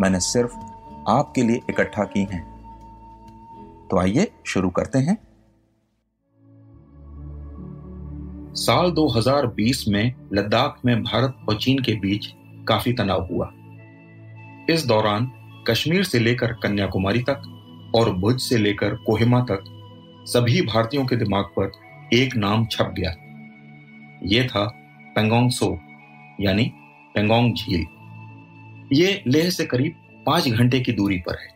मैंने सिर्फ़ आपके लिए इकट्ठा की हैं। तो आइए शुरू करते हैं। साल 2020 में लद्दाख में भारत और चीन के बीच काफ़ी तनाव हुआ। इस दौरान कश्मीर से लेकर कन्याकुमारी तक और भुज से लेकर कोहिमा तक सभी भारतीयों के दिमाग पर एक नाम छप गया। यह था पेंगोंग सो यानी पेंगोंग झील। ये लेह से करीब पाँच घंटे की दूरी पर है।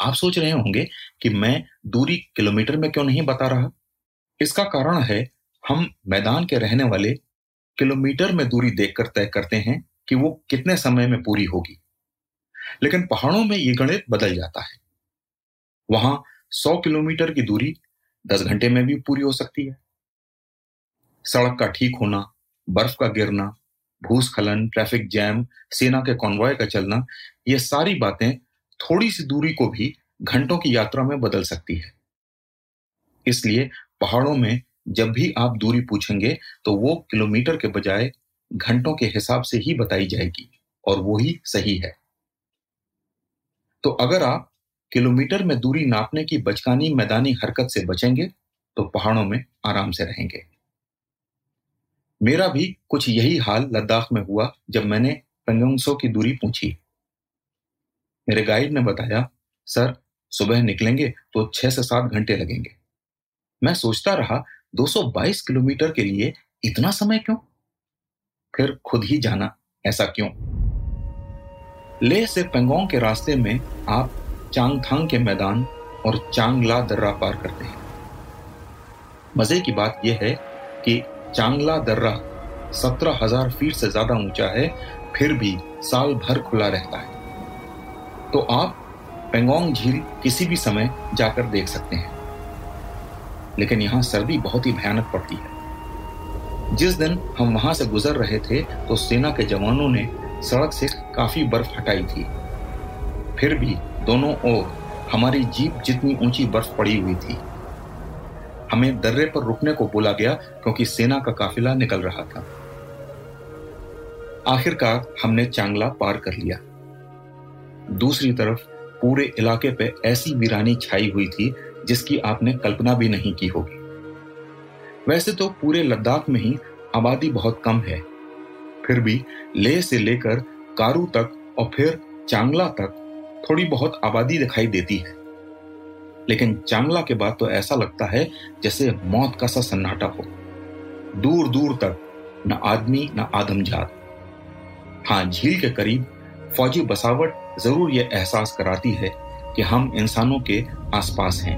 आप सोच रहे होंगे कि मैं दूरी किलोमीटर में क्यों नहीं बता रहा? इसका कारण है, हम मैदान के रहने वाले किलोमीटर में दूरी देखकर तय करते हैं कि वो कितने समय में पूरी होगी। लेकिन पहाड़ों में ये गणित बदल जाता है। वहाँ सौ किलोमीटर की दूरी दस घंटे में भी पूरी हो सकती है। सड़क का ठीक होना, बर्फ़ का गिरना भूस्खलन, ट्रैफ़िक जैम, सेना के कॉन्वॉय का चलना, ये सारी बातें थोड़ी सी दूरी को भी घंटों की यात्रा में बदल सकती है। इसलिए पहाड़ों में जब भी आप दूरी पूछेंगे तो वो किलोमीटर के बजाय घंटों के हिसाब से ही बताई जाएगी, और वो ही सही है। तो अगर आप किलोमीटर में दूरी नापने की बचकानी मैदानी हरकत से बचेंगे तो पहाड़ों में आराम से रहेंगे। मेरा भी कुछ यही हाल लद्दाख में हुआ जब मैंने पेंगोंगसो की दूरी पूछी। मेरे गाइड ने बताया, सर, सुबह निकलेंगे तो छह से सात घंटे लगेंगे। मैं सोचता रहा 222 किलोमीटर के लिए इतना समय क्यों? फिर खुद ही जाना, ऐसा क्यों? लेह से पेंगोंग के रास्ते में आप चांगथांग के मैदान और चांगला दर्रा पार करते हैं। मज़े की बात यह है कि चांगला दर्रा सत्रह हज़ार फीट से ज़्यादा ऊँचा है, फिर भी साल भर खुला रहता है। तो आप पेंगोंग झील किसी भी समय जाकर देख सकते हैं। लेकिन यहाँ सर्दी बहुत ही भयानक पड़ती है। जिस दिन हम वहाँ से गुजर रहे थे तो सेना के जवानों ने सड़क से काफ़ी बर्फ़ हटाई थी। फिर भी दोनों ओर हमारी जीप जितनी ऊँची बर्फ़ पड़ी हुई थी। हमें दर्रे पर रुकने को बोला गया क्योंकि सेना का काफिला निकल रहा था। आखिरकार हमने चांगला पार कर लिया। दूसरी तरफ़, पूरे इलाके पे ऐसी वीरानी छाई हुई थी जिसकी आपने कल्पना भी नहीं की होगी। वैसे तो पूरे लद्दाख में ही आबादी बहुत कम है। फिर भी लेह से लेकर कारू तक और फिर चांगला तक थोड़ी बहुत आबादी दिखाई देती है। लेकिन चांगला के बाद तो ऐसा लगता है जैसे मौत का सा सन्नाटा हो। दूर दूर तक, न आदमी, न आदमजात हाँ झील के करीब फौजी बसावट ज़रूर यह एहसास कराती है कि हम इंसानों के आसपास हैं।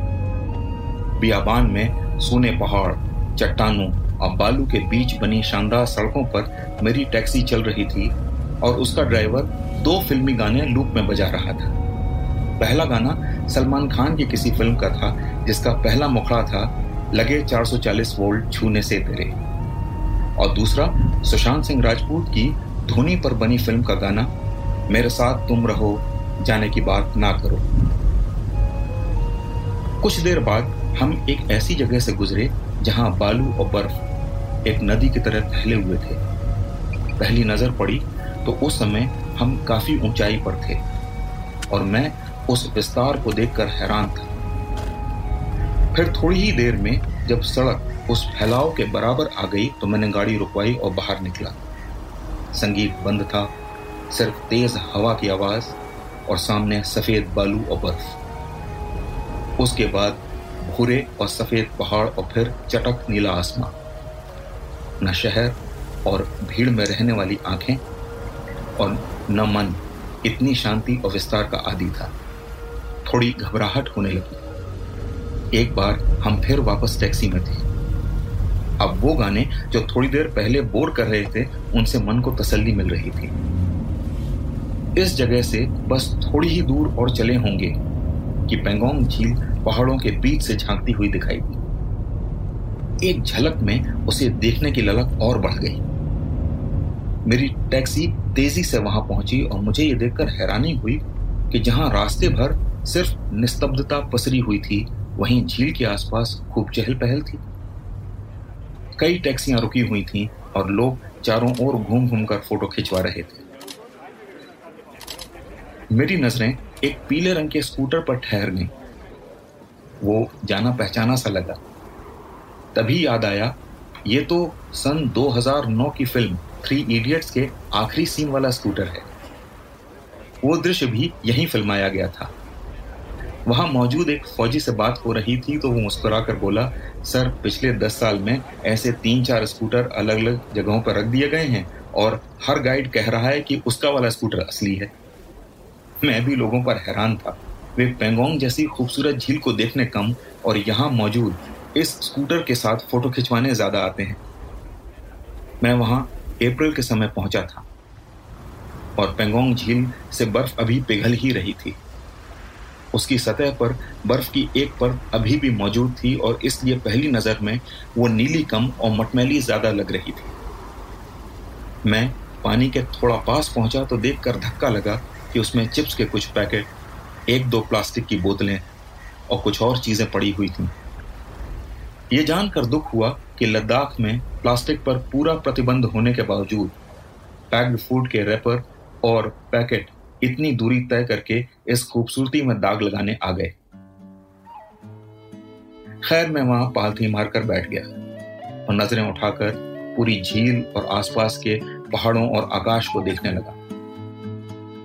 बियाबान में सोने पहाड़, चट्टानों और बालू के बीच बनी शानदार सड़कों पर मेरी टैक्सी चल रही थी और उसका ड्राइवर दो फिल्मी गाने लूप में बजा रहा था। पहला गाना सलमान खान की किसी फ़िल्म का था, जिसका पहला मुखड़ा था, लगे 440 वोल्ट छूने से तेरे और दूसरा, सुशांत सिंह राजपूत की धोनी पर बनी फ़िल्म का गाना, मेरे साथ तुम रहो, जाने की बात ना करो। कुछ देर बाद हम एक ऐसी जगह से गुजरे, जहाँ बालू और बर्फ़ एक नदी की तरह फैले हुए थे। पहली नज़र पड़ी तो उस समय हम काफ़ी ऊंचाई पर थे, और मैं उस विस्तार को देखकर हैरान था। फिर थोड़ी ही देर में जब सड़क उस फैलाव के बराबर आ गई तो मैंने गाड़ी रुकवाई और बाहर निकला। संगीत बंद था, सिर्फ़ तेज हवा की आवाज़ और सामने सफ़ेद बालू और बर्फ़। उसके बाद भूरे और सफ़ेद पहाड़ और फिर चटक नीला आसमान। न शहर और भीड़ में रहने वाली आँखें और न मन, इतनी शांति और विस्तार का आदि था। थोड़ी घबराहट होने लगी। एक बार हम फिर वापस टैक्सी में थे। अब वो गाने जो थोड़ी देर पहले बोर कर रहे थे, उनसे मन को तसल्ली मिल रही थी। इस जगह से बस थोड़ी ही दूर और चले होंगे कि पेंगोंग झील पहाड़ों के बीच से झांकती हुई दिखाई दी। एक झलक में उसे देखने की ललक और बढ़ गई। मेरी टैक्सी तेज़ी से वहाँ पहुँची और मुझे यह देखकर हैरानी हुई कि जहाँ रास्ते भर सिर्फ़ निस्तब्धता पसरी हुई थी, वहीं झील के आसपास खूब चहल पहल थी। कई टैक्सियाँ रुकी हुई थीं और लोग चारों ओर घूम घूम कर फ़ोटो खिंचवा रहे थे। मेरी नज़रें एक पीले रंग के स्कूटर पर ठहर गईं। वो जाना पहचाना सा लगा। तभी याद आया, ये तो सन 2009 की फ़िल्म थ्री इडियट्स के आखिरी सीन वाला स्कूटर है। वो दृश्य भी यहीं फिल्माया गया था। वहाँ मौजूद एक फौजी से बात हो रही थी तो वो मुस्कुराकर बोला, सर, पिछले दस साल में ऐसे तीन चार स्कूटर अलग अलग जगहों पर रख दिए गए हैं, और हर गाइड कह रहा है कि उसका वाला स्कूटर असली है। मैं भी लोगों पर हैरान था। वे पेंगोंग जैसी खूबसूरत झील को देखने कम और यहाँ मौजूद इस स्कूटर के साथ फ़ोटो खिंचवाने ज़्यादा आते हैं। मैं वहाँ अप्रैल के समय पहुँचा था और पेंगोंग झील से बर्फ़ अभी पिघल ही रही थी। उसकी सतह पर बर्फ़ की एक परत अभी भी मौजूद थी और इसलिए पहली नज़र में वो नीली कम और मटमैली ज़्यादा लग रही थी। मैं पानी के थोड़ा पास पहुँचा तो देखकर धक्का लगा कि उसमें चिप्स के कुछ पैकेट, एक दो प्लास्टिक की बोतलें और कुछ और चीज़ें पड़ी हुई थीं। ये जानकर दुख हुआ कि लद्दाख में प्लास्टिक पर पूरा प्रतिबंध होने के बावजूद पैक्ड फ़ूड के रैपर और पैकेट इतनी दूरी तय करके इस खूबसूरती में दाग लगाने आ गए। खैर, मैं वहाँ पालथी मारकर बैठ गया और नज़रें उठाकर पूरी झील और आसपास के पहाड़ों और आकाश को देखने लगा।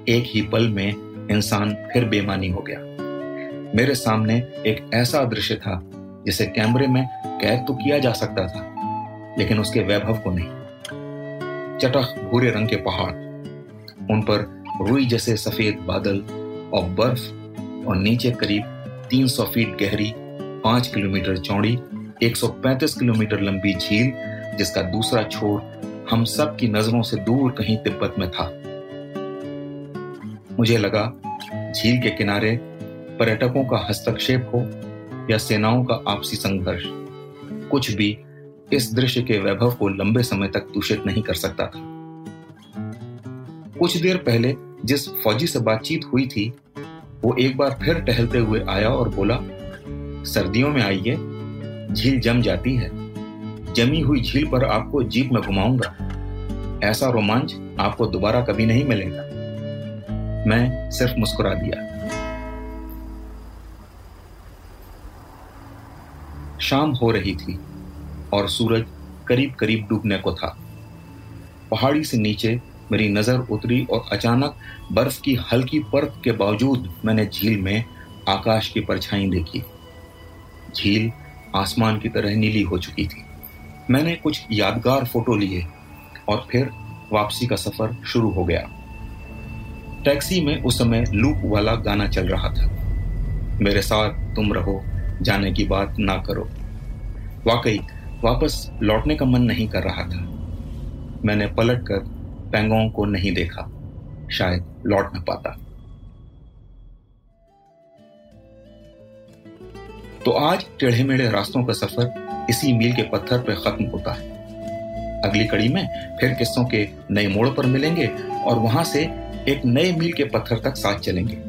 एक ही पल में इंसान फिर बेमानी हो गया। मेरे सामने एक ऐसा दृश्य था जिसे कैमरे में कैद तो किया जा सकता था, लेकिन उसके वैभव को नहीं। चटक भूरे रंग के पहाड़, उन पर रुई जैसे सफ़ेद बादल और बर्फ़ और नीचे करीब 300 फीट गहरी 5 किलोमीटर चौड़ी 135 किलोमीटर लंबी झील, जिसका दूसरा छोर हम सब की नज़रों से दूर कहीं तिब्बत में था। मुझे लगा, झील के किनारे पर्यटकों का हस्तक्षेप हो या सेनाओं का आपसी संघर्ष। कुछ भी इस दृश्य के वैभव को लंबे समय तक दूषित नहीं कर सकता था। कुछ देर पहले जिस फौजी से बातचीत हुई थी, वो एक बार फिर टहलते हुए आया और बोला, सर्दियों में आइए, झील जम जाती है। जमी हुई झील पर आपको जीप में घुमाऊँगा। ऐसा रोमांच आपको दोबारा कभी नहीं मिलेगा। मैं सिर्फ़ मुस्कुरा दिया। शाम हो रही थी और सूरज करीब करीब डूबने को था। पहाड़ी से नीचे मेरी नज़र उतरी और अचानक बर्फ़ की हल्की परत के बावजूद मैंने झील में आकाश की परछाई देखी। झील आसमान की तरह नीली हो चुकी थी। मैंने कुछ यादगार फ़ोटो लिए और फिर वापसी का सफ़र शुरू हो गया। टैक्सी में उस समय लूप वाला गाना चल रहा था। मेरे साथ तुम रहो, जाने की बात ना करो। वाकई, वापस लौटने का मन नहीं कर रहा था। मैंने पलट कर पेंगोंग को नहीं देखा। शायद लौट न पाता। तो आज टेढ़े मेढ़े रास्तों का सफ़र इसी मील के पत्थर पर खत्म होता है। अगली कड़ी में फिर किस्सों के नए मोड़ पर मिलेंगे और वहाँ से एक नए मील के पत्थर तक साथ चलेंगे।